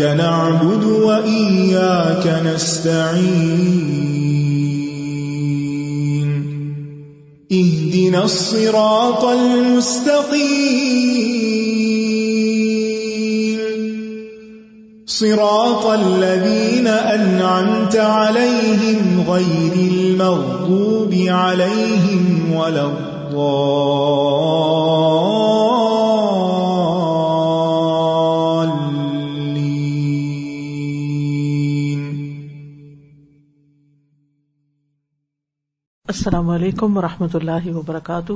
إياك نعبد وإياك نستعين اهدنا الصراط المستقيم صراط الذين أنعمت عليهم غير المغضوب عليهم ولا الضالين السلام علیکم و رحمۃ اللہ وبرکاتہ۔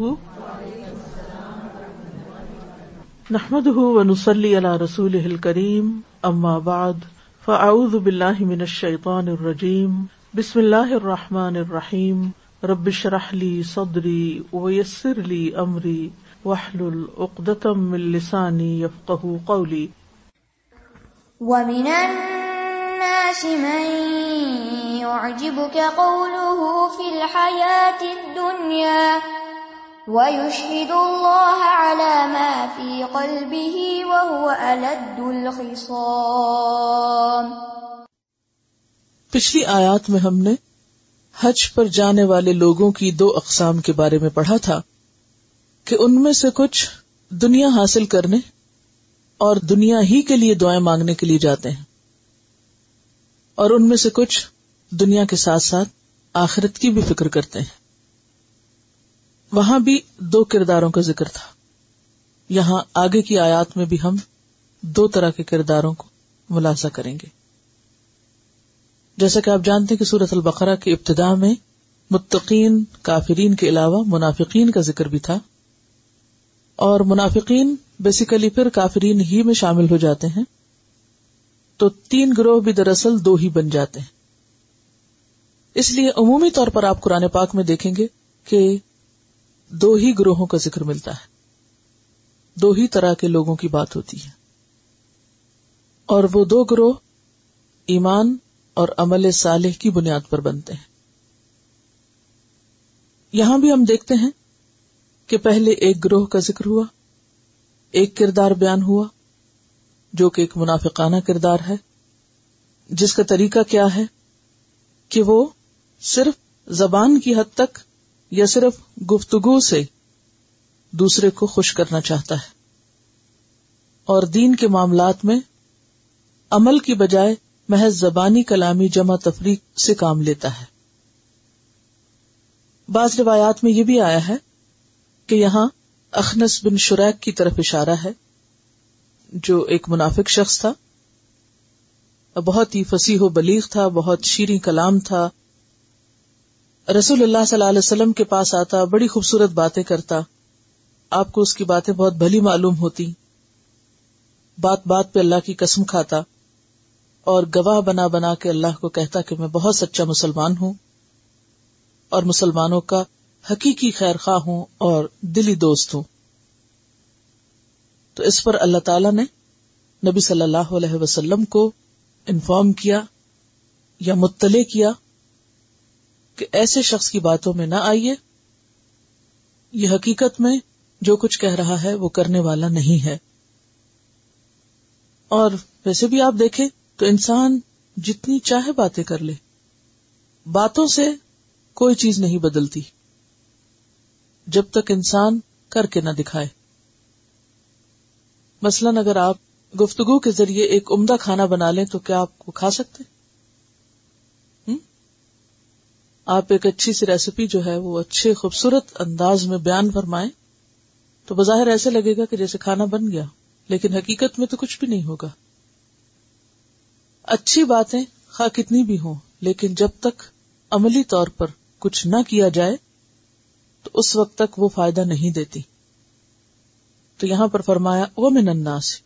نحمد و نسلی علی رسول کریم اما بعد، فاعوذ باللہ من الشیطان الرجیم، بسم اللہ الرحمٰن الرحیم ربش رحلی صدری ویسر لی امری وحل العقدم السانی یفقہ قولی۔ ومن الناس من يعجبك قوله في الحياة الدنيا ويشهد الله على ما في قلبه وهو ألد الخصام پچھلی آیات میں ہم نے حج پر جانے والے لوگوں کی دو اقسام کے بارے میں پڑھا تھا کہ ان میں سے کچھ دنیا حاصل کرنے اور دنیا ہی کے لیے دعائیں مانگنے کے لیے جاتے ہیں۔ اور ان میں سے کچھ دنیا کے ساتھ ساتھ آخرت کی بھی فکر کرتے ہیں۔ وہاں بھی دو کرداروں کا ذکر تھا۔ یہاں آگے کی آیات میں بھی ہم دو طرح کے کرداروں کو ملازہ کریں گے۔ جیسا کہ آپ جانتے ہیں کہ سورت البقرہ کی ابتدا میں متقین کافرین کے علاوہ منافقین کا ذکر بھی تھا۔ اور منافقین بیسیکلی پھر کافرین ہی میں شامل ہو جاتے ہیں۔ تو تین گروہ بھی دراصل دو ہی بن جاتے ہیں۔ اس لیے عمومی طور پر آپ قرآن پاک میں دیکھیں گے کہ دو ہی گروہوں کا ذکر ملتا ہے۔ دو ہی طرح کے لوگوں کی بات ہوتی ہے۔ اور وہ دو گروہ ایمان اور عمل صالح کی بنیاد پر بنتے ہیں۔ یہاں بھی ہم دیکھتے ہیں کہ پہلے ایک گروہ کا ذکر ہوا، ایک کردار بیان ہوا جو کہ ایک منافقانہ کردار ہے، جس کا طریقہ کیا ہے کہ وہ صرف زبان کی حد تک یا صرف گفتگو سے دوسرے کو خوش کرنا چاہتا ہے۔ اور دین کے معاملات میں عمل کی بجائے محض زبانی کلامی جمع تفریق سے کام لیتا ہے۔ بعض روایات میں یہ بھی آیا ہے کہ یہاں اخنس بن شریک کی طرف اشارہ ہے جو ایک منافق شخص تھا، بہت ہی فصیح و بلیغ تھا، بہت شیریں کلام تھا۔ رسول اللہ صلی اللہ علیہ وسلم کے پاس آتا، بڑی خوبصورت باتیں کرتا۔ آپ کو اس کی باتیں بہت بھلی معلوم ہوتی۔ بات بات پہ اللہ کی قسم کھاتا۔ اور گواہ بنا بنا کے اللہ کو کہتا کہ میں بہت سچا مسلمان ہوں۔ اور مسلمانوں کا حقیقی خیر خواہ ہوں اور دلی دوست ہوں۔ تو اس پر اللہ تعالی نے نبی صلی اللہ علیہ وسلم کو انفارم کیا یا مطلع کیا کہ ایسے شخص کی باتوں میں نہ آئیے، یہ حقیقت میں جو کچھ کہہ رہا ہے وہ کرنے والا نہیں ہے۔ اور ویسے بھی آپ دیکھیں تو انسان جتنی چاہے باتیں کر لے، باتوں سے کوئی چیز نہیں بدلتی۔ جب تک انسان کر کے نہ دکھائے۔ مثلاً اگر آپ گفتگو کے ذریعے ایک عمدہ کھانا بنا لیں تو کیا آپ کو کھا سکتے آپ ایک اچھی سی ریسیپی جو ہے وہ اچھے خوبصورت انداز میں بیان فرمائیں تو بظاہر ایسے لگے گا کہ جیسے کھانا بن گیا، لیکن حقیقت میں تو کچھ بھی نہیں ہوگا۔ اچھی باتیں خواہ کتنی بھی ہوں، لیکن جب تک عملی طور پر کچھ نہ کیا جائے، تو اس وقت تک وہ فائدہ نہیں دیتی۔ تو یہاں پر فرمایا وہ من الناس۔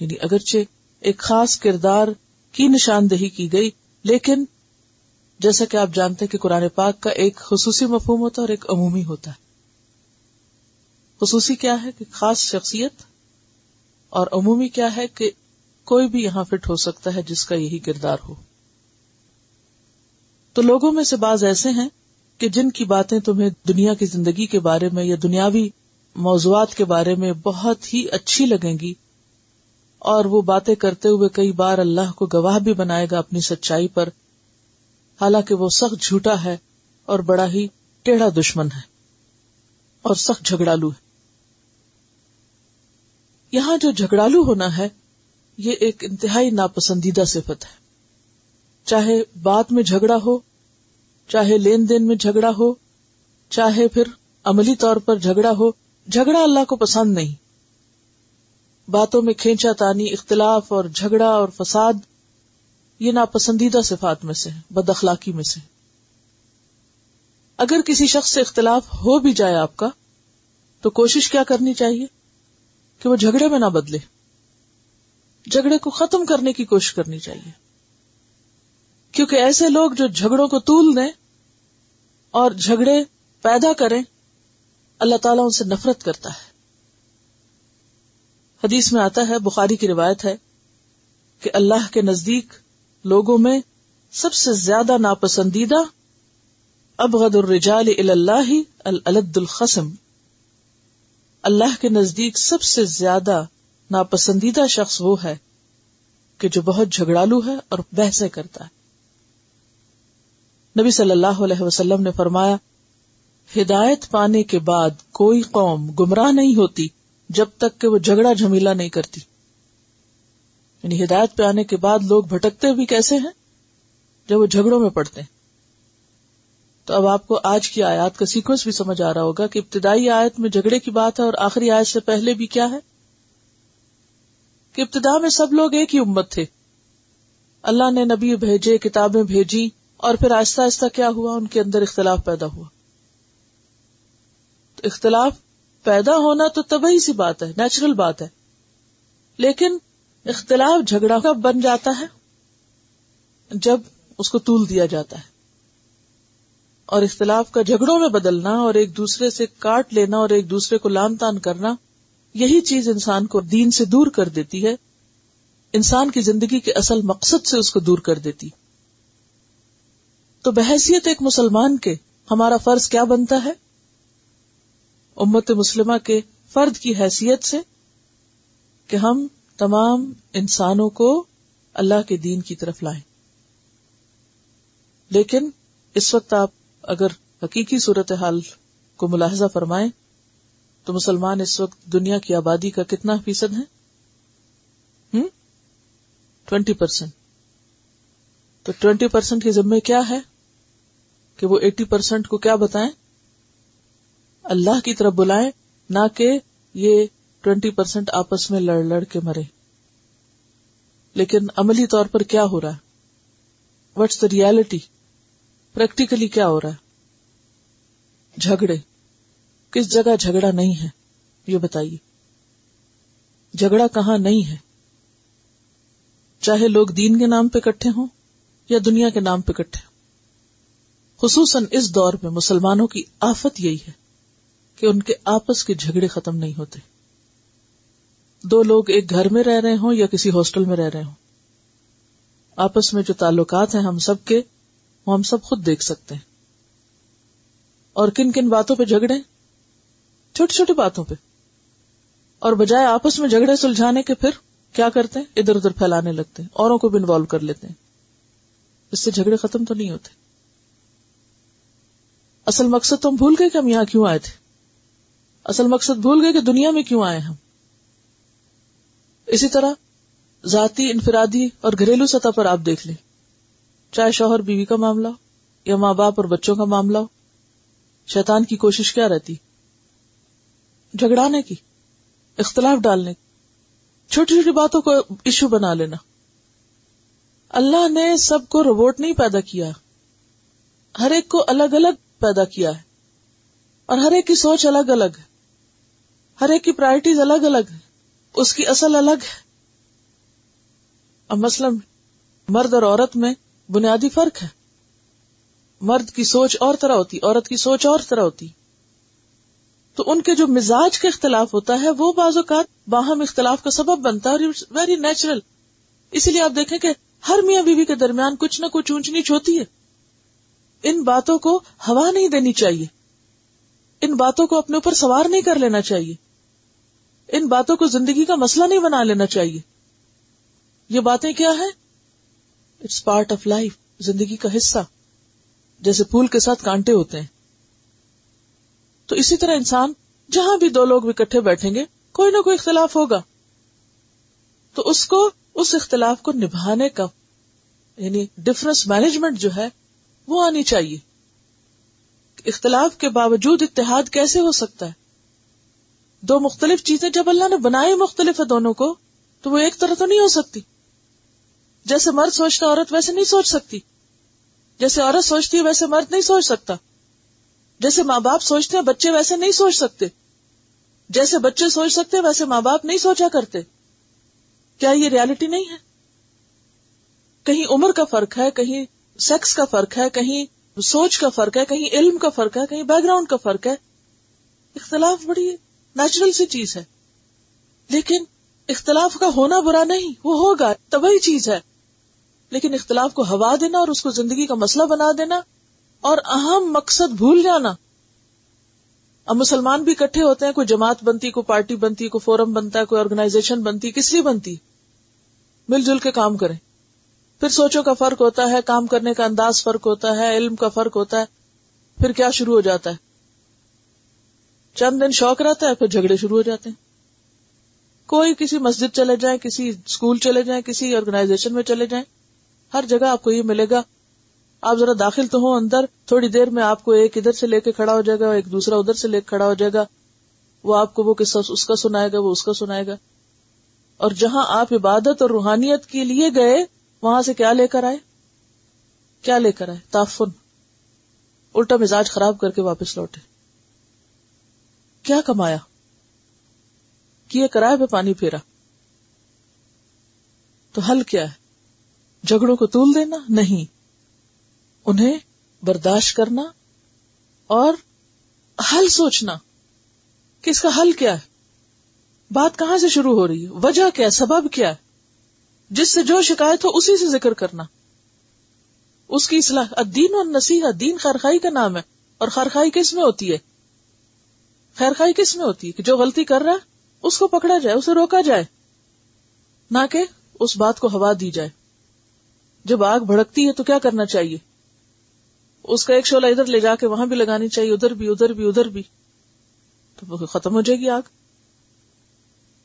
یعنی اگرچہ ایک خاص کردار کی نشاندہی کی گئی، لیکن جیسا کہ آپ جانتے کہ قرآن پاک کا ایک خصوصی مفہوم ہوتا ہے اور ایک عمومی ہوتا ہے۔ خصوصی کیا ہے کہ خاص شخصیت اور عمومی کیا ہے کہ کوئی بھی یہاں فٹ ہو سکتا ہے جس کا یہی کردار ہو۔ تو لوگوں میں سے بعض ایسے ہیں کہ جن کی باتیں تمہیں دنیا کی زندگی کے بارے میں یا دنیاوی موضوعات کے بارے میں بہت ہی اچھی لگیں گی اور وہ باتیں کرتے ہوئے کئی بار اللہ کو گواہ بھی بنائے گا اپنی سچائی پر۔ حالانکہ وہ سخت جھوٹا ہے اور بڑا ہی ٹیڑھا دشمن ہے اور سخت جھگڑالو ہے۔ یہاں جو جھگڑالو ہونا ہے، یہ ایک انتہائی ناپسندیدہ صفت ہے۔ چاہے بات میں جھگڑا ہو، چاہے لین دین میں جھگڑا ہو، چاہے پھر عملی طور پر جھگڑا ہو جھگڑا اللہ کو پسند نہیں۔ باتوں میں کھینچا تانی اختلاف اور جھگڑا اور فساد، یہ ناپسندیدہ صفات میں سے بد اخلاقی میں سے اگر کسی شخص سے اختلاف ہو بھی جائے آپ کا، تو کوشش کیا کرنی چاہیے؟ کہ وہ جھگڑے میں نہ بدلے۔ جھگڑے کو ختم کرنے کی کوشش کرنی چاہیے۔ کیونکہ ایسے لوگ جو جھگڑوں کو تول دیں اور جھگڑے پیدا کریں اللہ تعالیٰ ان سے نفرت کرتا ہے۔ حدیث میں آتا ہے، بخاری کی روایت ہے کہ اللہ کے نزدیک لوگوں میں سب سے زیادہ ناپسندیدہ ابغد الرجال اللہ الد الخسم اللہ کے نزدیک سب سے زیادہ ناپسندیدہ شخص وہ ہے کہ جو بہت جھگڑالو ہے اور بحثیں کرتا ہے۔ نبی صلی اللہ علیہ وسلم نے فرمایا ہدایت پانے کے بعد کوئی قوم گمراہ نہیں ہوتی جب تک کہ وہ جھگڑا جھمیلا نہیں کرتی۔ یعنی ہدایت پہ آنے کے بعد لوگ بھٹکتے بھی کیسے ہیں؟ جب وہ جھگڑوں میں پڑتے۔ ہیں تو اب آپ کو آج کی آیات کا سیکوینس بھی سمجھ آ رہا ہوگا کہ ابتدائی آیت میں جھگڑے کی بات ہے اور آخری آیت سے پہلے بھی کیا ہے؟ کہ ابتدا میں سب لوگ ایک ہی امت تھے۔ اللہ نے نبی بھیجے، کتابیں بھیجی اور پھر آہستہ آہستہ کیا ہوا؟ ان کے اندر اختلاف پیدا ہوا۔ اختلاف پیدا ہونا تو طبی سی بات ہے نیچرل بات ہے۔ لیکن اختلاف جھگڑا کب بن جاتا ہے جب اس کو تول دیا جاتا ہے۔ اور اختلاف کا جھگڑوں میں بدلنا اور ایک دوسرے سے کاٹ لینا اور ایک دوسرے کو لان تان کرنا یہی چیز انسان کو دین سے دور کر دیتی ہے۔ انسان کی زندگی کے اصل مقصد سے اس کو دور کر دیتی۔ تو بحثیت ایک مسلمان کے ہمارا فرض کیا بنتا ہے؟ امت مسلمہ کے فرد کی حیثیت سے کہ ہم تمام انسانوں کو اللہ کے دین کی طرف لائیں۔ لیکن اس وقت آپ اگر حقیقی صورت حال کو ملاحظہ فرمائیں تو مسلمان اس وقت دنیا کی آبادی کا کتنا فیصد ہے ٹوینٹی پرسینٹ تو ٹوینٹی پرسینٹ کے ذمے کیا ہے کہ وہ ایٹی پرسینٹ کو کیا بتائیں؟ اللہ کی طرف بلائیں، نہ کہ یہ ٹوینٹی پرسینٹ آپس میں لڑ لڑ کے مرے۔ لیکن عملی طور پر کیا ہو رہا ہے؟ وٹس دا ریالٹی پریکٹیکلی کیا ہو رہا ہے؟ جھگڑے۔ کس جگہ جھگڑا نہیں ہے؟ یہ بتائیے۔ جھگڑا کہاں نہیں ہے؟ چاہے لوگ دین کے نام پہ کٹھے ہوں یا دنیا کے نام پہ کٹھے ہوں۔ خصوصاً اس دور میں مسلمانوں کی آفت یہی ہے۔ کہ ان کے آپس کے جھگڑے ختم نہیں ہوتے۔ دو لوگ ایک گھر میں رہ رہے ہوں یا کسی ہاسٹل میں رہ رہے ہوں۔ آپس میں جو تعلقات ہیں ہم سب کے، وہ ہم سب خود دیکھ سکتے ہیں۔ اور کن کن باتوں پہ جھگڑے؟ چھوٹی چھوٹی باتوں پہ۔ اور بجائے آپس میں جھگڑے سلجھانے کے پھر کیا کرتے ہیں؟ ادھر ادھر پھیلانے لگتے ہیں، اوروں کو بھی انوالو کر لیتے ہیں۔ اس سے جھگڑے ختم تو نہیں ہوتے۔ اصل مقصد تو ہم بھول گئے کہ ہم یہاں کیوں آئے تھے؟ اصل مقصد بھول گئے کہ دنیا میں کیوں آئے ہم۔ اسی طرح ذاتی انفرادی اور گھریلو سطح پر آپ دیکھ لیں۔ چاہے شوہر بیوی کا معاملہ ہو یا ماں باپ اور بچوں کا معاملہ ہو، شیطان کی کوشش کیا رہتی؟ جھگڑانے کی، اختلاف ڈالنے کی۔ چھوٹی چھوٹی باتوں کو ایشو بنا لینا۔ اللہ نے سب کو روبوٹ نہیں پیدا کیا، ہر ایک کو الگ الگ پیدا کیا ہے۔ اور ہر ایک کی سوچ الگ الگ ہے۔ ہر ایک کی پرائرٹیز الگ الگ ہے اس کی اصل الگ ہے۔ اب مثلاً مرد اور عورت میں بنیادی فرق ہے۔ مرد کی سوچ اور طرح ہوتی، عورت کی سوچ اور طرح ہوتی۔ تو ان کے جو مزاج کا اختلاف ہوتا ہے، وہ بعض اوقات باہم اختلاف کا سبب بنتا ہے اور ویری نیچرل اسی لیے آپ دیکھیں کہ ہر میاں بیوی کے درمیان کچھ نہ کچھ اونچ نیچ ہوتی ہے۔ ان باتوں کو ہوا نہیں دینی چاہیے۔ ان باتوں کو اپنے اوپر سوار نہیں کر لینا چاہیے۔ ان باتوں کو زندگی کا مسئلہ نہیں بنا لینا چاہیے۔ یہ باتیں کیا ہے اٹس پارٹ آف لائف زندگی کا حصہ۔ جیسے پھول کے ساتھ کانٹے ہوتے ہیں۔ تو اسی طرح انسان جہاں بھی دو لوگ اکٹھے بیٹھیں گے، کوئی نہ کوئی اختلاف ہوگا۔ تو اس کو، اس اختلاف کو نبھانے کا یعنی ڈفرنس مینجمنٹ جو ہے، وہ آنی چاہیے۔ اختلاف کے باوجود اتحاد کیسے ہو سکتا ہے؟ دو مختلف چیزیں جب اللہ نے بنائی مختلف ہے دونوں کو، تو وہ ایک طرح تو نہیں ہو سکتی۔ جیسے مرد سوچتا عورت ویسے نہیں سوچ سکتی۔ جیسے عورت سوچتی ہے، ویسے مرد نہیں سوچ سکتا۔ جیسے ماں باپ سوچتے ہیں، بچے ویسے نہیں سوچ سکتے۔ جیسے بچے سوچ سکتے ویسے ماں باپ نہیں سوچا کرتے۔ کیا یہ ریالٹی نہیں ہے؟ کہیں عمر کا فرق ہے، کہیں سیکس کا فرق ہے، کہیں سوچ کا فرق ہے، کہیں علم کا فرق ہے، کہیں بیک گراؤنڈ کا فرق ہے۔ اختلاف بڑی ہے۔ نیچرل سی چیز ہے۔ لیکن اختلاف کا ہونا برا نہیں، وہ ہوگا طبی چیز ہے۔ لیکن اختلاف کو ہوا دینا اور اس کو زندگی کا مسئلہ بنا دینا اور اہم مقصد بھول جانا۔ اب مسلمان بھی اکٹھے ہوتے ہیں، کوئی جماعت بنتی، کوئی پارٹی بنتی، کوئی فورم بنتا ہے، کوئی آرگنائزیشن بنتی، کس لیے بنتی؟ مل جل کے کام کریں۔ پھر سوچوں کا فرق ہوتا ہے، کام کرنے کا انداز فرق ہوتا ہے، علم کا فرق ہوتا ہے، پھر کیا شروع ہو جاتا ہے؟ چند دن شوق رہتا ہے، پھر جھگڑے شروع ہو جاتے ہیں۔ کوئی کسی مسجد چلے جائیں، کسی اسکول چلے جائیں، کسی آرگنائزیشن میں چلے جائیں، ہر جگہ آپ کو یہ ملے گا۔ آپ ذرا داخل تو ہوں اندر، تھوڑی دیر میں آپ کو ایک ادھر سے لے کے کھڑا ہو جائے گا، ایک دوسرا ادھر سے لے کے کھڑا ہو جائے گا۔ وہ آپ کو وہ قصہ اس کا سنائے گا، وہ اس کا سنائے گا۔ اور جہاں آپ عبادت اور روحانیت کے لیے گئے، وہاں سے کیا لے کر آئے؟ کیا لے کر آئے؟ تافن الٹا مزاج خراب کر کے واپس لوٹے۔ کیا کمایا؟ کیے کرائے پہ پانی پھیرا؟ تو حل کیا ہے؟ جھگڑوں کو تول دینا؟ نہیں۔ انہیں برداشت کرنا اور حل سوچنا کہ اس کا حل کیا ہے۔ بات کہاں سے شروع ہو رہی ہے؟ وجہ کیا سبب کیا ہے؟ جس سے جو شکایت ہو اسی سے ذکر کرنا۔ اس کی اصلاح دین اور نصیحت دین خیرخائی کا نام ہے اور خیرخائی کس میں ہوتی ہے؟ خیرخائی کس میں ہوتی ہے کہ جو غلطی کر رہا ہے، اس کو پکڑا جائے، اسے روکا جائے؟ نہ کہ اس بات کو ہوا دی جائے۔ جب آگ بھڑکتی ہے تو کیا کرنا چاہیے؟ اس کا ایک شولہ ادھر لے جا کے وہاں بھی لگانی چاہیے، ادھر بھی ادھر بھی ادھر بھی۔ تو وہ ختم ہو جائے گی آگ۔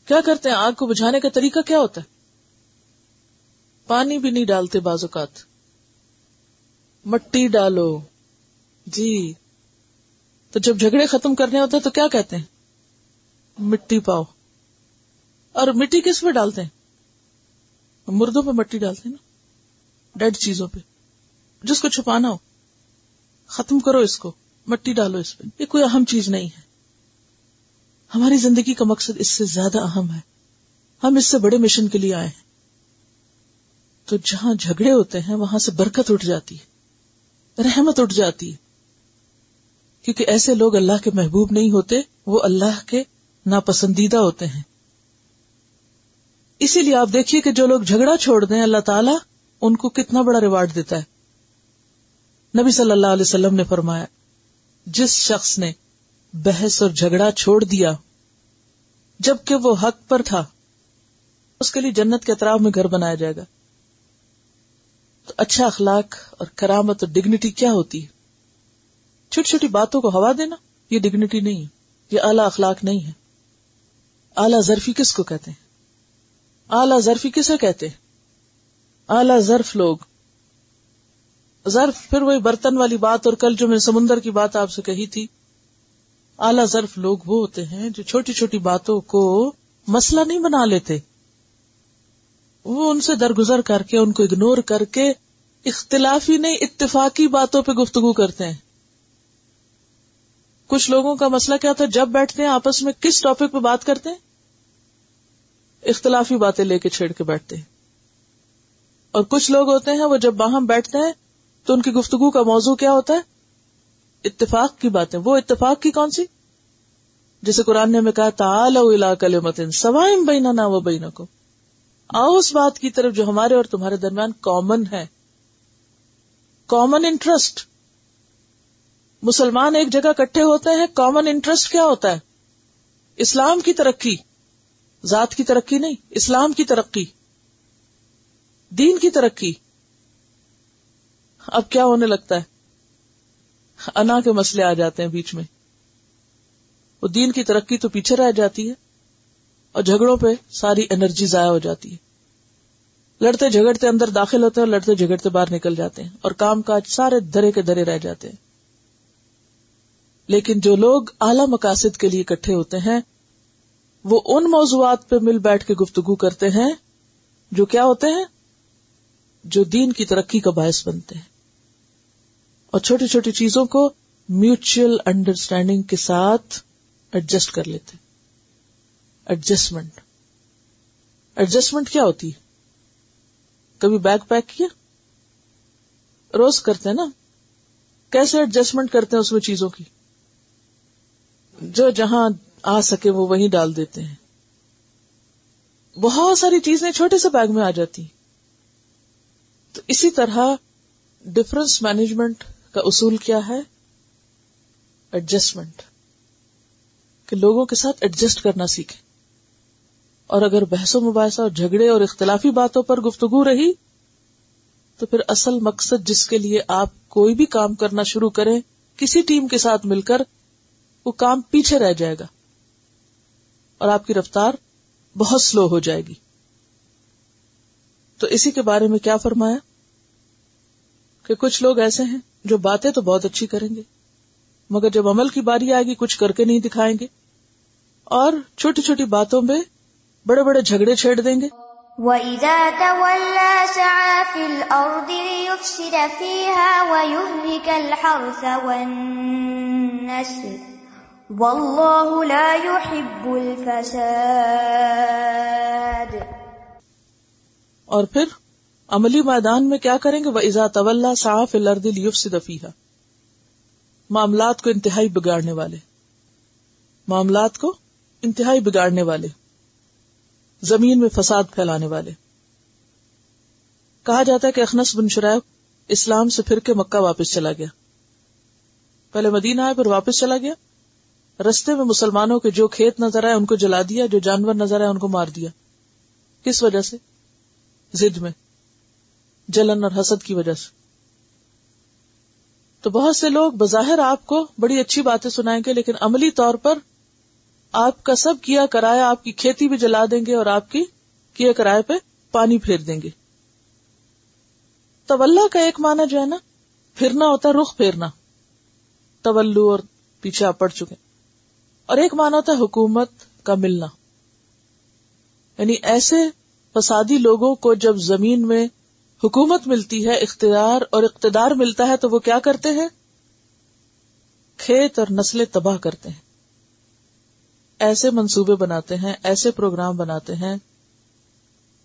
کیا کرتے ہیں؟ آگ کو بجھانے کا طریقہ کیا ہوتا ہے؟ پانی بھی نہیں ڈالتے بعض اوقات۔ مٹی ڈالو۔ جی۔ تو جب جھگڑے ختم کرنے ہوتے ہیں تو کیا کہتے ہیں؟ مٹی پاؤ۔ اور مٹی کس پہ ڈالتے ہیں؟ مردوں پہ مٹی ڈالتے ہیں نا۔ ڈیڈ چیزوں پہ۔ جس کو چھپانا ہو۔ ختم کرو اس کو۔ مٹی ڈالو اس پہ۔ یہ کوئی اہم چیز نہیں ہے۔ ہماری زندگی کا مقصد اس سے زیادہ اہم ہے۔ ہم اس سے بڑے مشن کے لیے آئے ہیں۔ تو جہاں جھگڑے ہوتے ہیں، وہاں سے برکت اٹھ جاتی ہے۔ رحمت اٹھ جاتی ہے۔ کیونکہ ایسے لوگ اللہ کے محبوب نہیں ہوتے، وہ اللہ کے ناپسندیدہ ہوتے ہیں۔ اسی لیے آپ دیکھیے کہ جو لوگ جھگڑا چھوڑ دیں، اللہ تعالیٰ ان کو کتنا بڑا ریوارڈ دیتا ہے۔ نبی صلی اللہ علیہ وسلم نے فرمایا، جس شخص نے بحث اور جھگڑا چھوڑ دیا، جبکہ وہ حق پر تھا، اس کے لیے جنت کے اطراف میں گھر بنایا جائے گا۔ تو اچھا اخلاق اور کرامت اور ڈگنیٹی کیا ہوتی ہے؟ چھوٹی چھوٹی باتوں کو ہوا دینا، یہ ڈگنیٹی نہیں ہے، یہ اعلیٰ اخلاق نہیں ہے۔ اعلی ظرفی کس کو کہتے ہیں؟ اعلی ظرفی کسے کہتے ہیں؟ اعلی ظرف لوگ۔ ظرف پھر وہی برتن والی بات اور کل جو میں سمندر کی بات آپ سے کہی تھی۔ اعلی ظرف لوگ وہ ہوتے ہیں جو چھوٹی چھوٹی باتوں کو مسئلہ نہیں بنا لیتے۔ وہ ان سے درگزر کر کے، ان کو اگنور کر کے اختلافی نہیں، اتفاقی باتوں پہ گفتگو کرتے ہیں۔ کچھ لوگوں کا مسئلہ کیا ہوتا ہے جب بیٹھتے ہیں، آپس میں کس ٹاپک پہ بات کرتے ہیں؟ اختلافی باتیں لے کے چھیڑ کے بیٹھتے ہیں۔ اور کچھ لوگ ہوتے ہیں، وہ جب باہم بیٹھتے ہیں، تو ان کی گفتگو کا موضوع کیا ہوتا ہے؟ اتفاق کی باتیں۔ وہ اتفاق کی کون سی؟ جسے قرآن نے ہمیں کہا تھا کلمتن سوائم بینا نہ وہ بینا کو آؤ اس بات کی طرف جو ہمارے اور تمہارے درمیان کامن ہے۔ کامن انٹرسٹ مسلمان ایک جگہ کٹھے ہوتے ہیں کامن انٹرسٹ کیا ہوتا ہے؟ اسلام کی ترقی، ذات کی ترقی نہیں، اسلام کی ترقی، دین کی ترقی۔ اب کیا ہونے لگتا ہے؟ انا کے مسئلے آ جاتے ہیں بیچ میں۔ وہ دین کی ترقی تو پیچھے رہ جاتی ہے اور جھگڑوں پہ ساری انرجی ضائع ہو جاتی ہے۔ لڑتے جھگڑتے اندر داخل ہوتے ہیں اور لڑتے جھگڑتے باہر نکل جاتے ہیں اور کام کاج سارے درے کے درے رہ جاتے ہیں۔ لیکن جو لوگ اعلی مقاصد کے لیے اکٹھے ہوتے ہیں، وہ ان موضوعات پہ مل بیٹھ کے گفتگو کرتے ہیں جو کیا ہوتے ہیں؟ جو دین کی ترقی کا باعث بنتے ہیں۔ اور چھوٹی چھوٹی چیزوں کو میوچل انڈرسٹینڈنگ کے ساتھ ایڈجسٹ کر لیتے ایڈجسٹمنٹ۔ ایڈجسٹمنٹ کیا ہوتی ہے؟ کبھی بیگ پیک کیا؟ روز کرتے ہیں نا؟ کیسے ایڈجسٹمنٹ کرتے ہیں اس میں چیزوں کی؟ جو جہاں آ سکے وہ وہیں ڈال دیتے ہیں۔ بہت ساری چیزیں چھوٹے سے بیگ میں آ جاتی۔ تو اسی طرح ڈفرنس مینجمنٹ کا اصول کیا ہے؟ ایڈجسٹمنٹ کہ لوگوں کے ساتھ ایڈجسٹ کرنا سیکھے اور اگر بحث و مباحثہ اور جھگڑے اور اختلافی باتوں پر گفتگو رہی، تو پھر اصل مقصد جس کے لیے آپ کوئی بھی کام کرنا شروع کریں، کسی ٹیم کے ساتھ مل کر وہ کام پیچھے رہ جائے گا اور آپ کی رفتار بہت سلو ہو جائے گی۔ تو اسی کے بارے میں کیا فرمایا؟ کہ کچھ لوگ ایسے ہیں جو باتیں تو بہت اچھی کریں گے، مگر جب عمل کی باری آئے گی، کچھ کر کے نہیں دکھائیں گے اور چھوٹی چھوٹی باتوں میں بڑے بڑے جھگڑے چھیڑ دیں گے۔ وَإِذَا تَوَلَّى سَعَى فِي الْأَرْضِ لِيُفْسِدَ فِيهَا وَيُهْلِكَ الْحَرْثَ وَالنَّسْلَ وَاللَّهُ لَا يُحِبُّ الْفَسَادِ. اور پھر عملی میدان میں کیا کریں گے؟ وہ ازا طول صاف الرد لیف دفیہ معاملات کو انتہائی بگاڑنے والے۔ معاملات کو انتہائی بگاڑنے والے۔ زمین میں فساد پھیلانے والے۔ کہا جاتا ہے کہ اخنس بن شرائب اسلام سے پھر کے مکہ واپس چلا گیا۔ پہلے مدینہ آئے، پھر واپس چلا گیا۔ رستے میں مسلمانوں کے جو کھیت نظر آئے، ان کو جلا دیا، جو جانور نظر آئے، ان کو مار دیا۔ کس وجہ سے؟ زد میں، جلن اور حسد کی وجہ سے۔ تو بہت سے لوگ بظاہر آپ کو بڑی اچھی باتیں سنائیں گے، لیکن عملی طور پر آپ کا سب کیا کرایہ آپ کی کھیتی بھی جلا دیں گے اور آپ کی کیا کرایہ پہ پانی پھیر دیں گے۔ طلّہ کا ایک معنی جو ہے نا، پھرنا ہوتا ہے، رخ پھیرنا۔ طلو اور پیچھے آپ پڑ چکے۔ اور ایک معنی ہوتا ہے حکومت کا ملنا۔ یعنی ایسے فسادی لوگوں کو جب زمین میں حکومت ملتی ہے اختیار اور اقتدار ملتا ہے، تو وہ کیا کرتے ہیں؟ کھیت اور نسلیں تباہ کرتے ہیں۔ ایسے منصوبے بناتے ہیں، ایسے پروگرام بناتے ہیں۔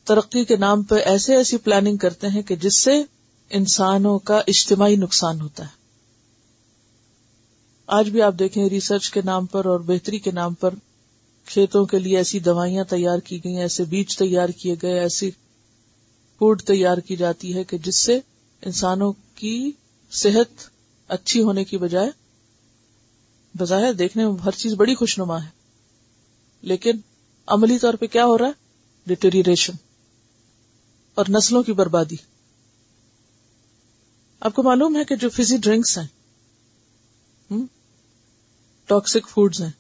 ترقی کے نام پہ ایسے ایسی پلاننگ کرتے ہیں کہ جس سے انسانوں کا اجتماعی نقصان ہوتا ہے۔ آج بھی آپ دیکھیں ریسرچ کے نام پر اور بہتری کے نام پر کھیتوں کے لیے ایسی دوائیاں تیار کی گئی ایسے بیج تیار کیے گئے، ایسی فوڈ تیار کی جاتی ہے کہ جس سے انسانوں کی صحت اچھی ہونے کی بجائے بظاہر دیکھنے میں ہر چیز بڑی خوش نما ہے۔ لیکن عملی طور پہ کیا ہو رہا ہے؟ ڈیٹوریشن اور نسلوں کی بربادی۔ آپ کو معلوم ہے کہ جو فزی ڈرنکس ہیں ٹاکسک فوڈز ہیں۔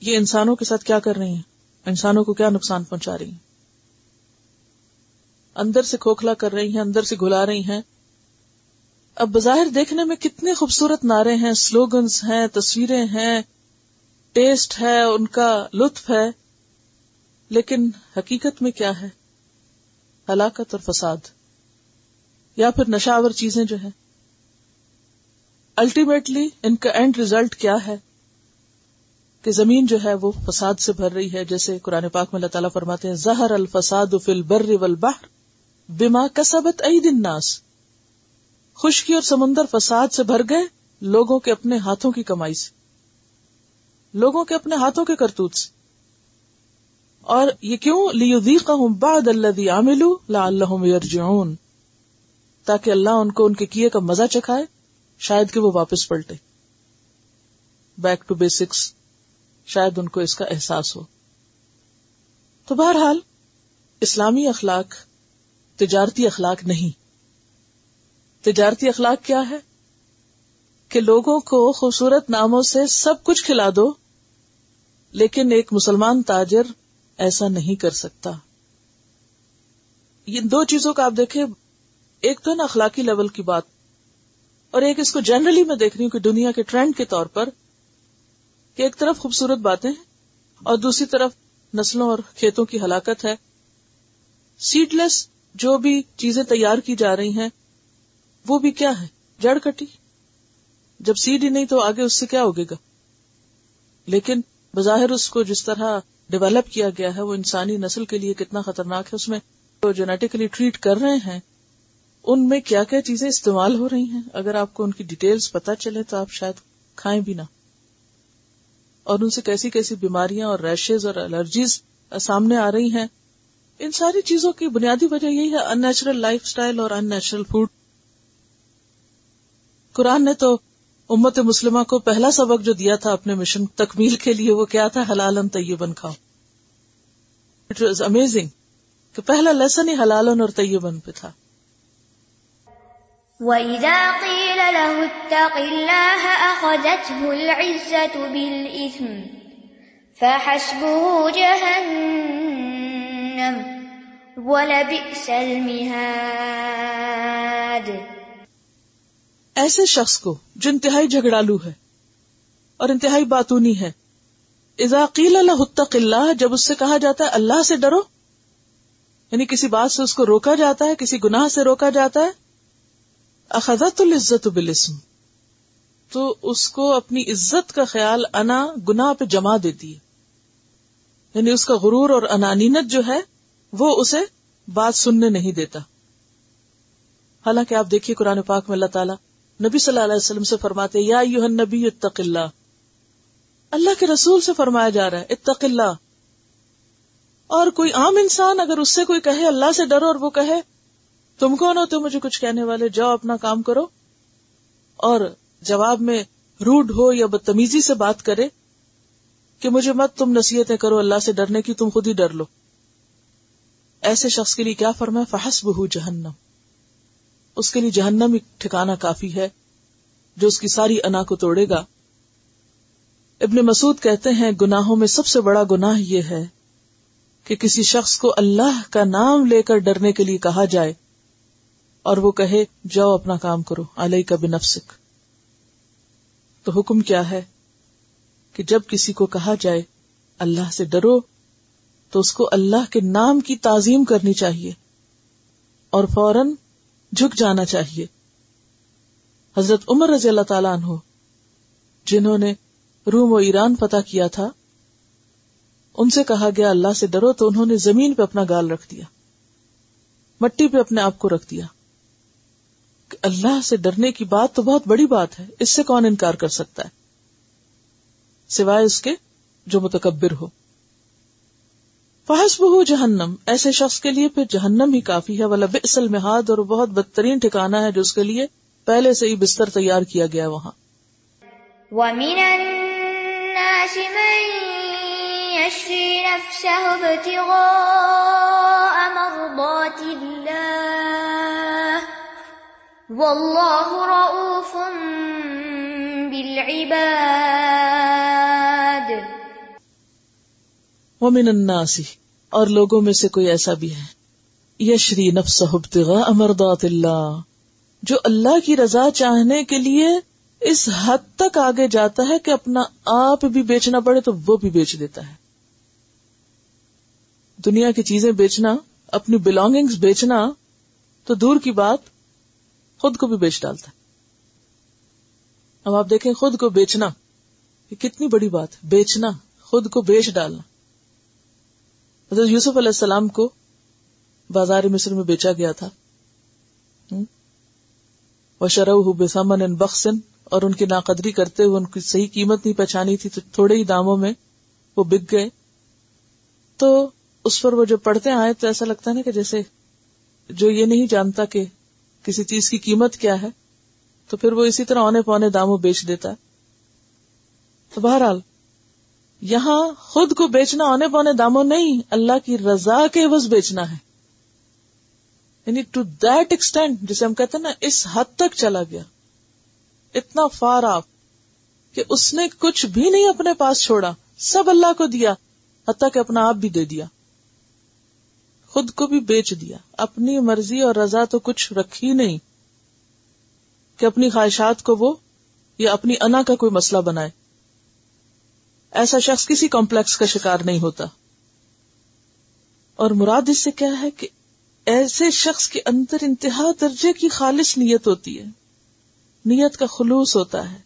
یہ انسانوں کے ساتھ کیا کر رہی ہیں؟ انسانوں کو کیا نقصان پہنچا رہی ہیں؟ اندر سے کھوکھلا کر رہی ہیں، اندر سے گلا رہی ہیں۔ اب بظاہر دیکھنے میں کتنے خوبصورت نعرے ہیں سلوگنس ہیں، تصویریں ہیں، ٹیسٹ ہے، ان کا لطف ہے۔ لیکن حقیقت میں کیا ہے؟ ہلاکت اور فساد۔ یا پھر نشاور چیزیں جو ہے الٹیمیٹلی ان کا اینڈ ریزلٹ کیا ہے کہ زمین جو ہے وہ فساد سے بھر رہی ہے، جیسے قرآن پاک میں اللہ تعالیٰ فرماتے ہیں زہر الفساد فی البر والبحر بما کسبت عید الناس۔ خشکی اور سمندر فساد سے بھر گئے لوگوں کے اپنے ہاتھوں کی کمائی سے۔ لوگوں کے اپنے ہاتھوں کے کرتوت سے۔ اور یہ کیوں؟ لیذیقہم بعد الذی عملوا لعلہم یرجعون۔ تاکہ اللہ ان کو ان کے کیے کا مزہ چکھائے۔ شاید کہ وہ واپس پلٹے۔ بیک ٹو بیسکس شاید ان کو اس کا احساس ہو۔ تو بہرحال، اسلامی اخلاق، تجارتی اخلاق نہیں۔ تجارتی اخلاق کیا ہے؟ کہ لوگوں کو خوبصورت ناموں سے سب کچھ کھلا دو، لیکن ایک مسلمان تاجر ایسا نہیں کر سکتا۔ یہ دو چیزوں کا آپ دیکھیں، ایک تو ہے نا اخلاقی لیول کی بات۔ اور ایک اس کو جنرلی میں دیکھ رہی ہوں کہ دنیا کے ٹرینڈ کے طور پر کہ ایک طرف خوبصورت باتیں ہیں اور دوسری طرف نسلوں اور کھیتوں کی ہلاکت ہے۔ سیڈ لیس جو بھی چیزیں تیار کی جا رہی ہیں، وہ بھی کیا ہے جڑ کٹی۔ جب سیڈ ہی نہیں تو آگے اس سے کیا ہوگے گا؟ لیکن بظاہر اس کو جس طرح ڈیولپ کیا گیا ہے، وہ انسانی نسل کے لیے کتنا خطرناک ہے۔ اس میں جو جینیٹیکلی ٹریٹ کر رہے ہیں ان میں کیا کیا چیزیں استعمال ہو رہی ہیں؟ اگر آپ کو ان کی ڈیٹیلز پتا چلے تو آپ شاید کھائیں بھی نہ۔ اور ان سے کیسی کیسی بیماریاں اور ریشز اور الرجیز سامنے آ رہی ہیں، ان ساری چیزوں کی بنیادی وجہ یہی ہے ان نیچرل لائف اسٹائل اور ان نیچرل فوڈ قرآن نے تو امت مسلمہ کو پہلا سبق جو دیا تھا اپنے مشن تکمیل کے لیے، وہ کیا تھا؟ حلال طیبن کھاؤ۔ اٹ واز امیزنگ کہ پہلا لیسن ہی حلال اور طیبن پہ تھا۔ وَإِذَا قِيلَ لَهُ اتَّقِ اللَّهَ أَخَذَتْهُ الْعِزَّةُ بِالْإِثْمِ فَحَسْبُهُ جَهَنَّمُ وَلَبِئْسَ الْمِهَادُ ایسے شخص کو جو انتہائی جھگڑالو ہے اور انتہائی باتونی ہے۔ اذا قیل له اتق اللہ جب اس سے کہا جاتا ہے اللہ سے ڈرو یعنی کسی بات سے اس کو روکا جاتا ہے، کسی گناہ سے روکا جاتا ہے اخذت العزت بالاسم، تو اس کو اپنی عزت کا خیال انا گنا پہ جما دیتی ہے۔ یعنی اس کا غرور اور انانینت جو ہے، وہ اسے بات سننے نہیں دیتا۔ حالانکہ آپ دیکھیے قرآن پاک میں اللہ تعالیٰ نبی صلی اللہ علیہ وسلم سے فرماتے یا یوہن نبی اتق اللہ۔ اللہ کے رسول سے فرمایا جا رہا ہے، اتق اللہ۔ اور کوئی عام انسان اگر اس سے کوئی کہے، اللہ سے ڈرو اور وہ کہے تم کون ہو؟ مجھے کچھ کہنے والے، جاؤ اپنا کام کرو۔ اور جواب میں روڈ ہو یا بدتمیزی سے بات کرے کہ مجھے مت تم نصیحتیں کرو، اللہ سے ڈرنے کی، تم خود ہی ڈر لو۔ ایسے شخص کے لیے کیا فرمائے فحس بہ جہنم۔ اس کے لیے جہنم ایک ٹھکانا کافی ہے، جو اس کی ساری انا کو توڑے گا۔ ابن مسعود کہتے ہیں، گناہوں میں سب سے بڑا گناہ یہ ہے کہ کسی شخص کو اللہ کا نام لے کر ڈرنے کے لیے کہا جائے۔ اور وہ کہے، جاؤ اپنا کام کرو علیہ کا بنفسک۔ تو حکم کیا ہے؟ کہ جب کسی کو کہا جائے، اللہ سے ڈرو، تو اس کو اللہ کے نام کی تعظیم کرنی چاہیے، اور فوراً جھک جانا چاہیے۔ حضرت عمر رضی اللہ تعالیٰ عنہ، جنہوں نے روم و ایران فتح کیا تھا، ان سے کہا گیا، اللہ سے ڈرو، تو انہوں نے زمین پہ اپنا گال رکھ دیا، مٹی پہ اپنے آپ کو رکھ دیا۔ اللہ سے ڈرنے کی بات تو بہت بڑی بات ہے، اس سے کون انکار کر سکتا ہے؟ سوائے اس کے جو متکبر ہو۔ فحس بہ جہنم، ایسے شخص کے لیے پھر جہنم ہی کافی ہے والا بسل محاد اور بہت بدترین ٹھکانا ہے جو اس کے لیے پہلے سے ہی بستر تیار کیا گیا وہاں۔ وَمِنَ النَّاسِ مَن يَشْرِي نَفْسَهُ ابْتِغَاءَ مَرْضَاتِ اللَّهِ وَاللَّهُ رَؤُوفٌ بِالْعِبَادِ. ومن الناس، اور لوگوں میں سے کوئی ایسا بھی ہے. یشری نفس ابتغاء مرضات اللہ، جو اللہ کی رضا چاہنے کے لیے اس حد تک آگے جاتا ہے کہ اپنا آپ بھی بیچنا پڑے تو وہ بھی بیچ دیتا ہے. دنیا کی چیزیں بیچنا، اپنی بلونگنگز بیچنا، تو دور کی بات خود کو بھی بیچ ڈالتا ہے۔ اب آپ دیکھیں خود کو بیچنا، یہ کتنی بڑی بات بیچنا، خود کو بیچ ڈالنا۔ حضرت یوسف علیہ السلام کو بازار مصر میں بیچا گیا تھا۔ وہ شرح بسمن بخشن اور ان کی ناقدری کرتے ہوئے ان کی صحیح قیمت نہیں پہچانی تھی، تو تھوڑے ہی داموں میں وہ بک گئے۔ تو اس پر وہ جو پڑھتے آئے تو ایسا لگتا ہے نا کہ جیسے جو یہ نہیں جانتا کہ کسی چیز کی قیمت کیا ہے، تو پھر وہ اسی طرح اونے پونے داموں بیچ دیتا ہے۔ تو بہرحال، یہاں خود کو بیچنا اونے پونے داموں نہیں، اللہ کی رضا کے عوض بیچنا ہے۔ یعنی ٹو دیٹ ایکسٹینٹ جسے ہم کہتے ہیں نا، اس حد تک چلا گیا۔ اتنا فار آپ کہ اس نے کچھ بھی نہیں اپنے پاس چھوڑا، سب اللہ کو دیا، حتیٰ کہ اپنا آپ بھی دے دیا۔ خود کو بھی بیچ دیا۔ اپنی مرضی اور رضا تو کچھ رکھی نہیں کہ اپنی خواہشات کو وہ یا اپنی انا کا کوئی مسئلہ بنائے۔ ایسا شخص کسی کمپلیکس کا شکار نہیں ہوتا۔ اور مراد اس سے کیا ہے کہ ایسے شخص کے اندر انتہا درجے کی خالص نیت ہوتی ہے۔ نیت کا خلوص ہوتا ہے۔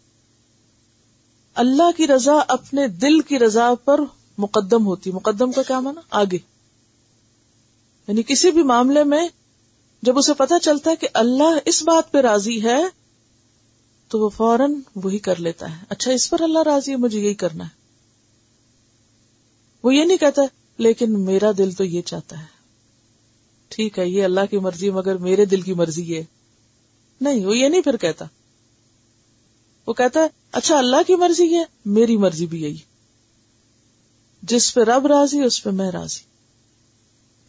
اللہ کی رضا اپنے دل کی رضا پر مقدم ہوتی۔ مقدم کا کیا مانا آگے۔ یعنی کسی بھی معاملے میں جب اسے پتا چلتا ہے کہ اللہ اس بات پہ راضی ہے، تو وہ فوراً وہی کر لیتا ہے۔ اچھا اس پر اللہ راضی ہے، مجھے یہی کرنا ہے۔ وہ یہ نہیں کہتا، لیکن میرا دل تو یہ چاہتا ہے۔ ٹھیک ہے، یہ اللہ کی مرضی، مگر میرے دل کی مرضی ہے نہیں، وہ یہ نہیں پھر کہتا۔ وہ کہتا ہے اچھا اللہ کی مرضی ہے میری مرضی بھی یہی۔ جس پہ رب راضی، اس پہ میں راضی۔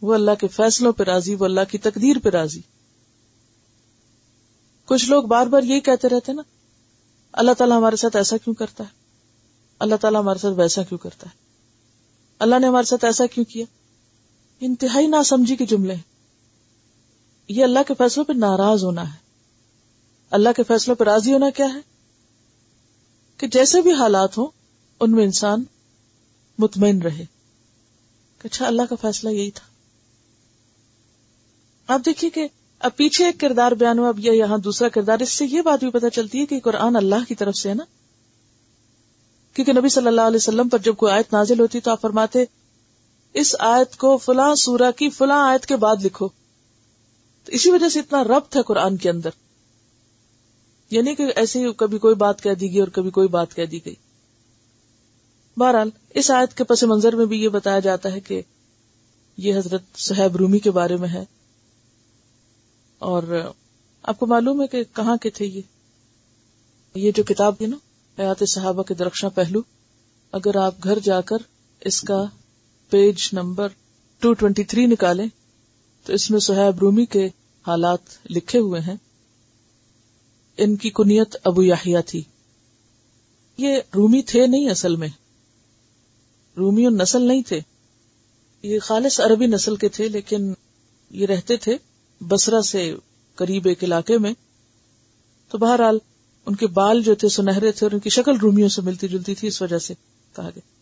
وہ اللہ کے فیصلوں پہ راضی، وہ اللہ کی تقدیر پہ راضی۔ کچھ لوگ بار بار یہی کہتے رہتے نا، اللہ تعالیٰ ہمارے ساتھ ایسا کیوں کرتا ہے؟ اللہ تعالیٰ ہمارے ساتھ ویسا کیوں کرتا ہے؟ اللہ نے ہمارے ساتھ ایسا کیوں کیا؟ انتہائی نہ سمجھی کے جملے یہ اللہ کے فیصلوں پہ ناراض ہونا ہے۔ اللہ کے فیصلوں پہ راضی ہونا کیا ہے؟ کہ جیسے بھی حالات ہوں، ان میں انسان مطمئن رہے۔ کہ اچھا اللہ کا فیصلہ یہی تھا۔ آپ دیکھیے کہ اب پیچھے ایک کردار بیان ہوا، اب یہ یہاں دوسرا کردار، اس سے یہ بات بھی پتا چلتی ہے کہ قرآن اللہ کی طرف سے ہے نا؟ کیونکہ نبی صلی اللہ علیہ وسلم پر جب کوئی آیت نازل ہوتی تو آپ فرماتے، اس آیت کو فلاں سورہ کی فلاں آیت کے بعد لکھو۔ تو اسی وجہ سے اتنا ربط ہے قرآن کے اندر۔ یعنی کہ ایسے ہی کبھی کوئی بات کہہ دی گئی اور کبھی کوئی بات کہہ دی گئی۔ بہرحال، اس آیت کے پس منظر میں بھی یہ بتایا جاتا ہے کہ یہ حضرت صحیب رومی کے بارے میں ہے۔ اور آپ کو معلوم ہے کہ کہاں کے تھے یہ؟ یہ جو کتاب ہے نا، حیات صحابہ کے درخشاں پہلو، اگر آپ گھر جا کر اس کا page number two twenty three نکالیں، تو اس میں سہیب رومی کے حالات لکھے ہوئے ہیں۔ ان کی کنیت ابو یاہیا تھی۔ یہ رومی تھے نہیں اصل میں۔ رومی نسل نہیں تھے۔ یہ خالص عربی نسل کے تھے، لیکن یہ رہتے تھے۔ بسرا سے قریب ایک علاقے میں، تو بہرحال ان کے بال جو تھے، سنہرے تھے، اور ان کی شکل رومیوں سے ملتی جلتی تھی، اس وجہ سے کہا گیا۔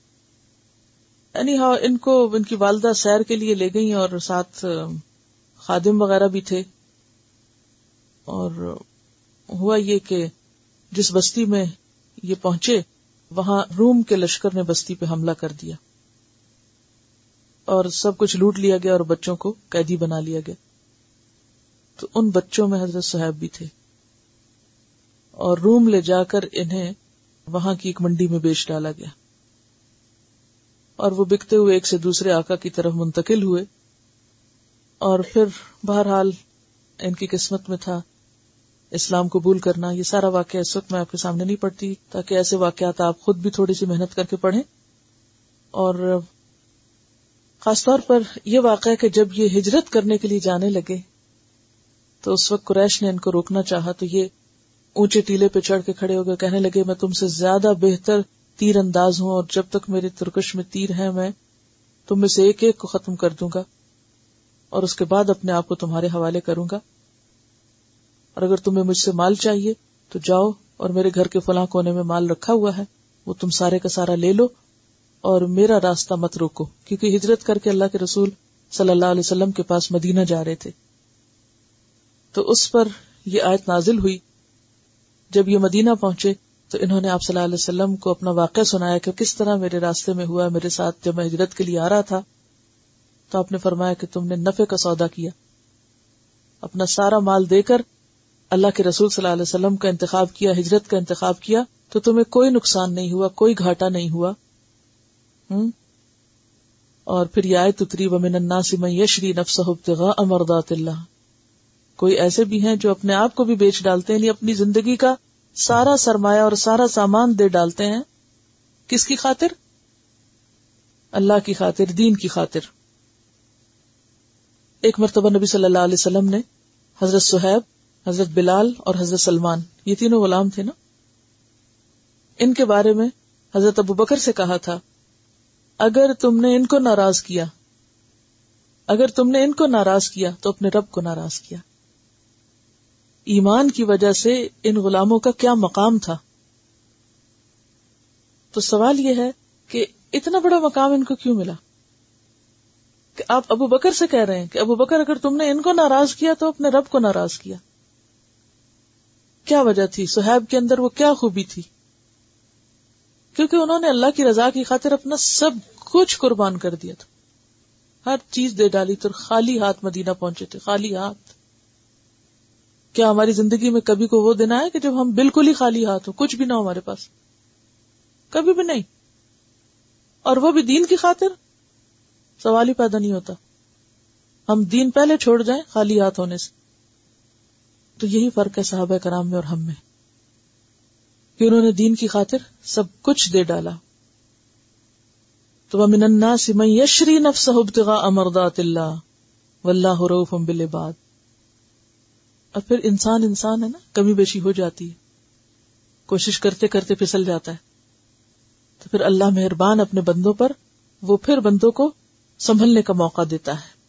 یعنی ہاں ان کو، ان کی والدہ سیر کے لیے لے گئی اور ساتھ خادم وغیرہ بھی تھے۔ اور ہوا یہ کہ جس بستی میں یہ پہنچے، وہاں روم کے لشکر نے بستی پہ حملہ کر دیا۔ اور سب کچھ لوٹ لیا گیا، اور بچوں کو قیدی بنا لیا گیا۔ تو ان بچوں میں حضرت صاحب بھی تھے۔ اور روم لے جا کر انہیں وہاں کی ایک منڈی میں بیچ ڈالا گیا۔ اور وہ بکتے ہوئے ایک سے دوسرے آقا کی طرف منتقل ہوئے۔ اور پھر بہرحال ان کی قسمت میں تھا۔ اسلام قبول کرنا، یہ سارا واقعہ اس وقت میں آپ کے سامنے نہیں پڑتی، تاکہ ایسے واقعات آپ خود بھی تھوڑی سی محنت کر کے پڑھیں۔ اور خاص طور پر یہ واقعہ کہ جب یہ ہجرت کرنے کے لیے جانے لگے تو اس وقت قریش نے ان کو روکنا چاہا تو یہ اونچے ٹیلے پہ چڑھ کے کھڑے ہو گئے، کہنے لگے، میں تم سے زیادہ بہتر تیر انداز ہوں اور جب تک میرے ترکش میں تیر ہے میں تم میں سے ایک ایک کو ختم کر دوں گا اور اس کے بعد اپنے آپ کو تمہارے حوالے کروں گا۔ اور اگر تمہیں مجھ سے مال چاہیے، تو جاؤ اور میرے گھر کے فلاں کونے میں مال رکھا ہوا ہے، وہ تم سارے کا سارا لے لو اور میرا راستہ مت روکو، کیونکہ ہجرت کر کے اللہ کے رسول صلی اللہ علیہ وسلم کے پاس مدینہ جا رہے تھے۔ تو اس پر یہ آیت نازل ہوئی۔ جب یہ مدینہ پہنچے تو انہوں نے آپ صلی اللہ علیہ وسلم کو اپنا واقعہ سنایا کہ کس طرح میرے راستے میں ہوا، میرے ساتھ جب میں ہجرت کے لیے آ رہا تھا، تو آپ نے فرمایا کہ تم نے نفے کا سودا کیا۔ اپنا سارا مال دے کر اللہ کے رسول صلی اللہ علیہ وسلم کا انتخاب کیا، ہجرت کا انتخاب کیا، تو تمہیں کوئی نقصان نہیں ہوا، کوئی گھاٹا نہیں ہوا۔ ہوں اور پھر یہ آئے تتری ومن الناس من یشری نفسه ابتغاء مرضات اللہ۔ کوئی ایسے بھی ہیں جو اپنے آپ کو بھی بیچ ڈالتے ہیں یعنی اپنی زندگی کا سارا سرمایہ اور سارا سامان دے ڈالتے ہیں۔ کس کی خاطر؟ اللہ کی خاطر، دین کی خاطر۔ ایک مرتبہ نبی صلی اللہ علیہ وسلم نے حضرت سہیب، حضرت بلال اور حضرت سلمان، یہ تینوں غلام تھے نا؟ ان کے بارے میں حضرت ابو بکر سے کہا تھا، اگر تم نے ان کو ناراض کیا، اگر تم نے ان کو ناراض کیا تو اپنے رب کو ناراض کیا۔ ایمان کی وجہ سے ان غلاموں کا کیا مقام تھا؟ تو سوال یہ ہے کہ اتنا بڑا مقام ان کو کیوں ملا؟ کہ آپ ابو بکر سے کہہ رہے ہیں کہ ابو بکر اگر تم نے ان کو ناراض کیا تو اپنے رب کو ناراض کیا۔ کیا وجہ تھی؟ سہیب کے اندر وہ کیا خوبی تھی؟ کیونکہ انہوں نے اللہ کی رضا کی خاطر اپنا سب کچھ قربان کر دیا تھا۔ ہر چیز دے ڈالی تو خالی ہاتھ مدینہ پہنچے تھے، خالی ہاتھ۔ کیا ہماری زندگی میں کبھی کو وہ دن آئے کہ جب ہم بالکل ہی خالی ہاتھ ہو کچھ بھی نہ ہو ہمارے پاس۔ کبھی بھی نہیں۔ اور وہ بھی دین کی خاطر؟ سوال ہی پیدا نہیں ہوتا۔ ہم دین پہلے چھوڑ جائیں خالی ہاتھ ہونے سے۔ تو یہی فرق ہے صحابہ کرام میں اور ہم میں۔ کہ انہوں نے دین کی خاطر سب کچھ دے ڈالا۔ تو وہ من الناس من یشری نفس ابتغاء امردات اللہ واللہ روف بالعباد۔ اور پھر انسان انسان ہے نا، کمی بیشی ہو جاتی ہے۔ کوشش کرتے کرتے پھسل جاتا ہے۔ تو پھر اللہ مہربان اپنے بندوں پر، وہ پھر بندوں کو سنبھلنے کا موقع دیتا ہے۔